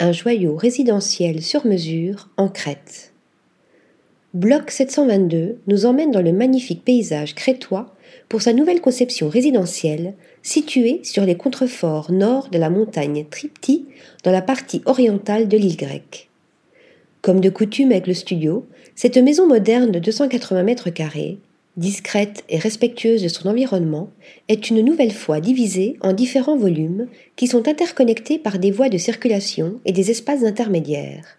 un joyau résidentiel sur mesure en Crète. Bloc 722 nous emmène dans le magnifique paysage crétois pour sa nouvelle conception résidentielle située sur les contreforts nord de la montagne Tripti dans la partie orientale de l'île grecque. Comme de coutume avec le studio, cette maison moderne de 280 mètres carrés, discrète et respectueuse de son environnement, est une nouvelle fois divisée en différents volumes qui sont interconnectés par des voies de circulation et des espaces intermédiaires.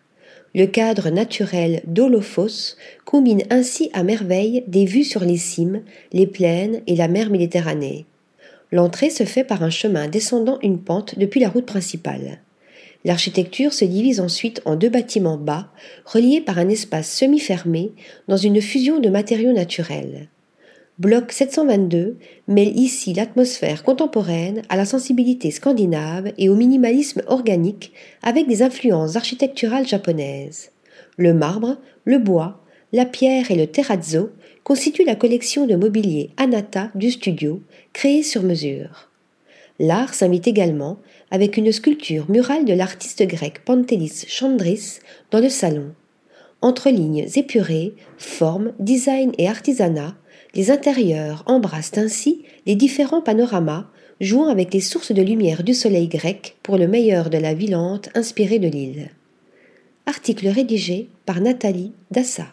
Le cadre naturel d'Olophos combine ainsi à merveille des vues sur les cimes, les plaines et la mer Méditerranée. L'entrée se fait par un chemin descendant une pente depuis la route principale. L'architecture se divise ensuite en deux bâtiments bas, reliés par un espace semi-fermé dans une fusion de matériaux naturels. Bloc 722 mêle ici l'atmosphère contemporaine à la sensibilité scandinave et au minimalisme organique avec des influences architecturales japonaises. Le marbre, le bois, la pierre et le terrazzo constituent la collection de mobilier Anata du studio, créée sur mesure. L'art s'invite également avec une sculpture murale de l'artiste grec Pantelis Chandris dans le salon. Entre lignes épurées, formes, design et artisanat, les intérieurs embrassent ainsi les différents panoramas, jouant avec les sources de lumière du soleil grec pour le meilleur de la vie lente inspirée de l'île. Article rédigé par Nathalie Dassa.